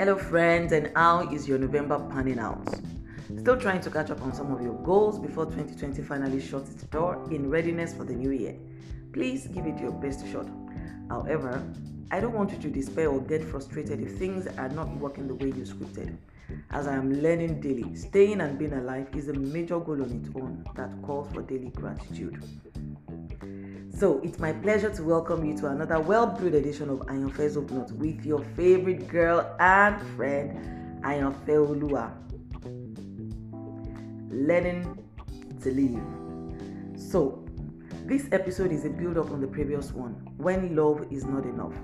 Hello, friends, and how is your November panning out? Still trying to catch up on some of your goals before 2020 finally shuts its door in readiness for the new year. Please give it your best shot. However, I don't want you to despair or get frustrated if things are not working the way you scripted. As I am learning daily, staying and being alive is a major goal on its own that calls for daily gratitude. So it's my pleasure to welcome you to another well-brewed edition of Ayanfe's Hope Note with your favorite girl and friend, Ayanfe Olua. Learning to live. So this episode is a build-up on the previous one, when love is not enough.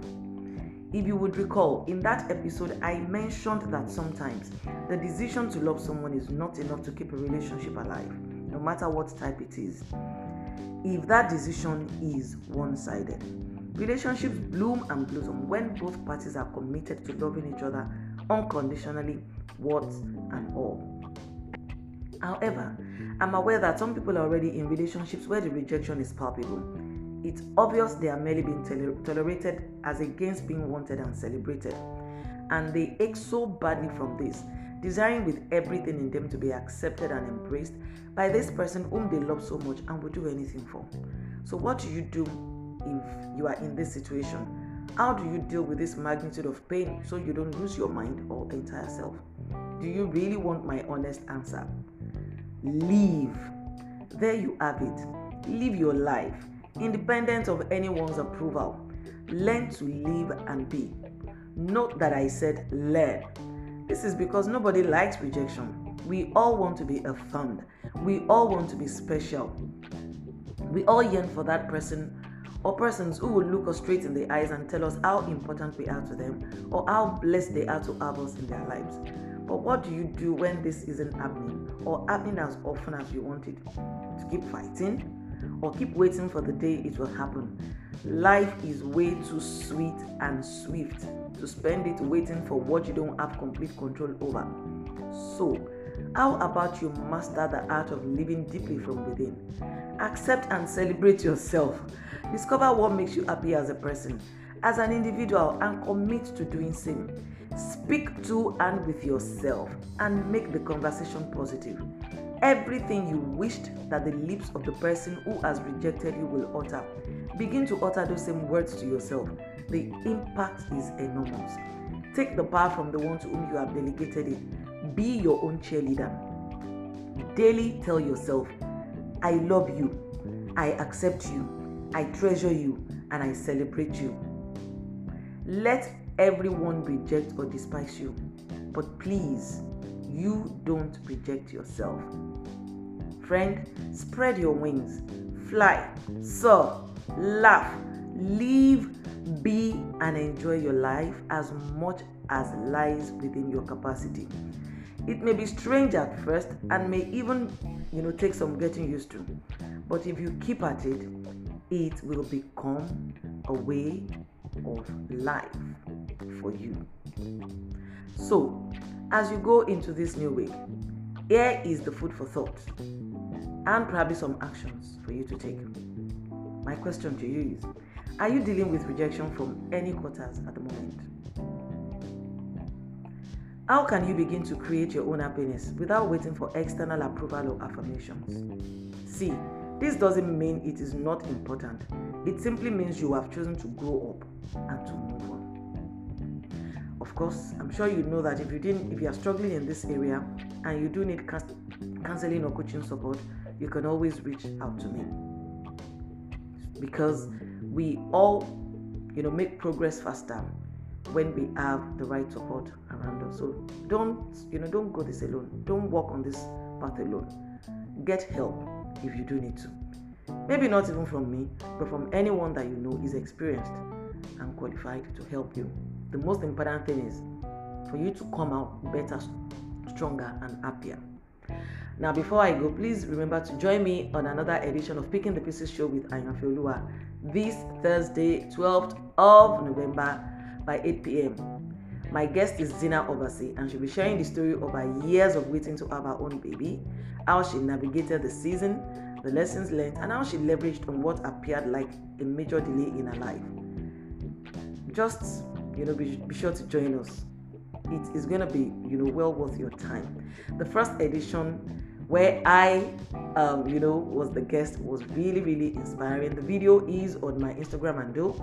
If you would recall, in that episode, I mentioned that sometimes the decision to love someone is not enough to keep a relationship alive, no matter what type it is if that decision is one sided. Relationships bloom and blossom when both parties are committed to loving each other unconditionally, warts and all. However, I'm aware that some people are already in relationships where the rejection is palpable. It's obvious they are merely being toler- tolerated as against being wanted and celebrated. And they ache so badly from this desiring with everything in them to be accepted and embraced by this person whom they love so much and would do anything for. So, what do you do if you are in this situation? How do you deal with this magnitude of pain so you don't lose your mind or entire self? Do you really want my honest answer? Leave. There you have it. Live your life, independent of anyone's approval. Learn to live and be. Note that I said learn this is because nobody likes rejection. We all want to be affirmed. We all want to be special. We all yearn for that person or persons who will look us straight in the eyes and tell us how important we are to them or how blessed they are to have us in their lives. But what do you do when this isn't happening or happening as often as you want it? To keep fighting or keep waiting for the day it will happen. Life is way too sweet and swift to spend it waiting for what you don't have complete control over. So, how about you master the art of living deeply from within? Accept and celebrate yourself. Discover what makes you happy as a person, as an individual, and commit to doing same. Speak to and with yourself and make the conversation positive. Everything you wished that the lips of the person who has rejected you will utter. Begin to utter those same words to yourself the impact is enormous. Take the power from the one to whom you have delegated it. Be your own cheerleader. Daily tell yourself, I love you, I accept you, I treasure you, and I celebrate you. Let everyone reject or despise you, but please, you don't reject yourself. Friend, spread your wings, fly, soar, laugh, live be and enjoy your life as much as lies within your capacity. It may be strange at first and may even, you know, take some getting used to. But if you keep at it, it will become a way of life for you. So, as you go into this new week, here is the food for thought and probably some actions for you to take. My question to you is are you dealing with rejection from any quarters at the moment? How can you begin to create your own happiness without waiting for external approval or affirmations? See, this doesn't mean it is not important. It simply means you have chosen to grow up and to move on. Of course, I'm sure you know that if you didn't if you are struggling in this area and you do need counseling or coaching support, you can always reach out to me. Because we all, you know, make progress faster when we have the right support around us. So don't, you know, don't go this alone. Don't walk on this path alone. Get help if you do need to. Maybe not even from me, but from anyone that you know is experienced and qualified to help you. The most important thing is for you to come out better, stronger, and happier. Now, before I go, please remember to join me on another edition of Picking the Pieces show with Olua this Thursday, 12th of November by 8 p.m. My guest is Zina Obasi, and she'll be sharing the story of her years of waiting to have her own baby, how she navigated the season, the lessons learned, and how she leveraged on what appeared like a major delay in her life. Just, you know, be, be sure to join us. it is going to be, you know, well worth your time. The first edition where I, um, you know, was the guest was really, really inspiring. The video is on my Instagram handle.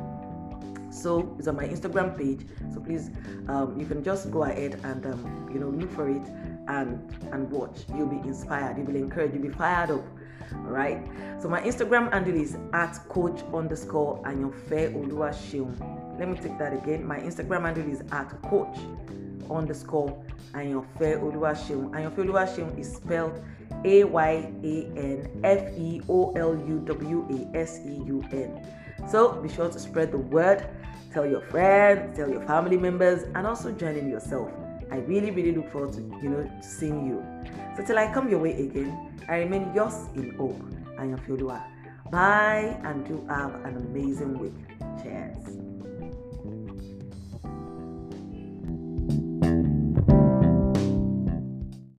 So it's on my Instagram page. So please, um, you can just go ahead and um, you know look for it and and watch. You'll be inspired. You'll be encouraged. You'll be fired up. All right. So my Instagram handle is at coach underscore and your Ayanfe Oluwaseun. Let me take that again. My Instagram handle is at coach underscore Ayanfe Oluwaseun. Ayanfe Oluwaseun is spelled A Y A N F E O L U W A S E U N. So be sure to spread the word, tell your friends, tell your family members, and also join in yourself. I really, really look forward to you know seeing you. So till I come your way again, I remain yours in hope. Am Fiodua. Bye and do have an amazing week. Cheers.